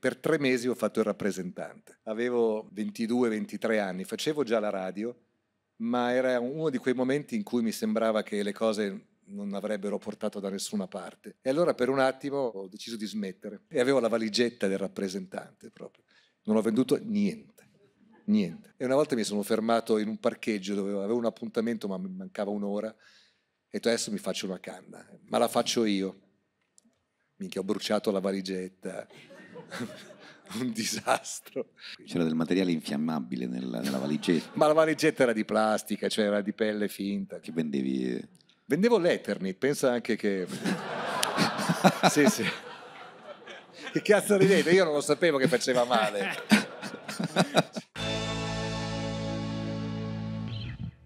Per tre mesi ho fatto il rappresentante. Avevo 22-23 anni, facevo già la radio, ma era uno di quei momenti in cui mi sembrava che le cose non avrebbero portato da nessuna parte. E allora per un attimo ho deciso di smettere e avevo la valigetta del rappresentante proprio. Non ho venduto niente, niente. E una volta mi sono fermato in un parcheggio dove avevo un appuntamento ma mi mancava un'ora e ho detto adesso mi faccio una canna, ma la faccio io. Minchia, ho bruciato la valigetta. un disastro. C'era del materiale infiammabile nella, nella, valigetta. Ma la valigetta era di plastica, cioè era di pelle finta. Che vendevi? Vendevo l'Eternit, pensa anche che... sì, sì. Che cazzo ridete? Io non lo sapevo che faceva male.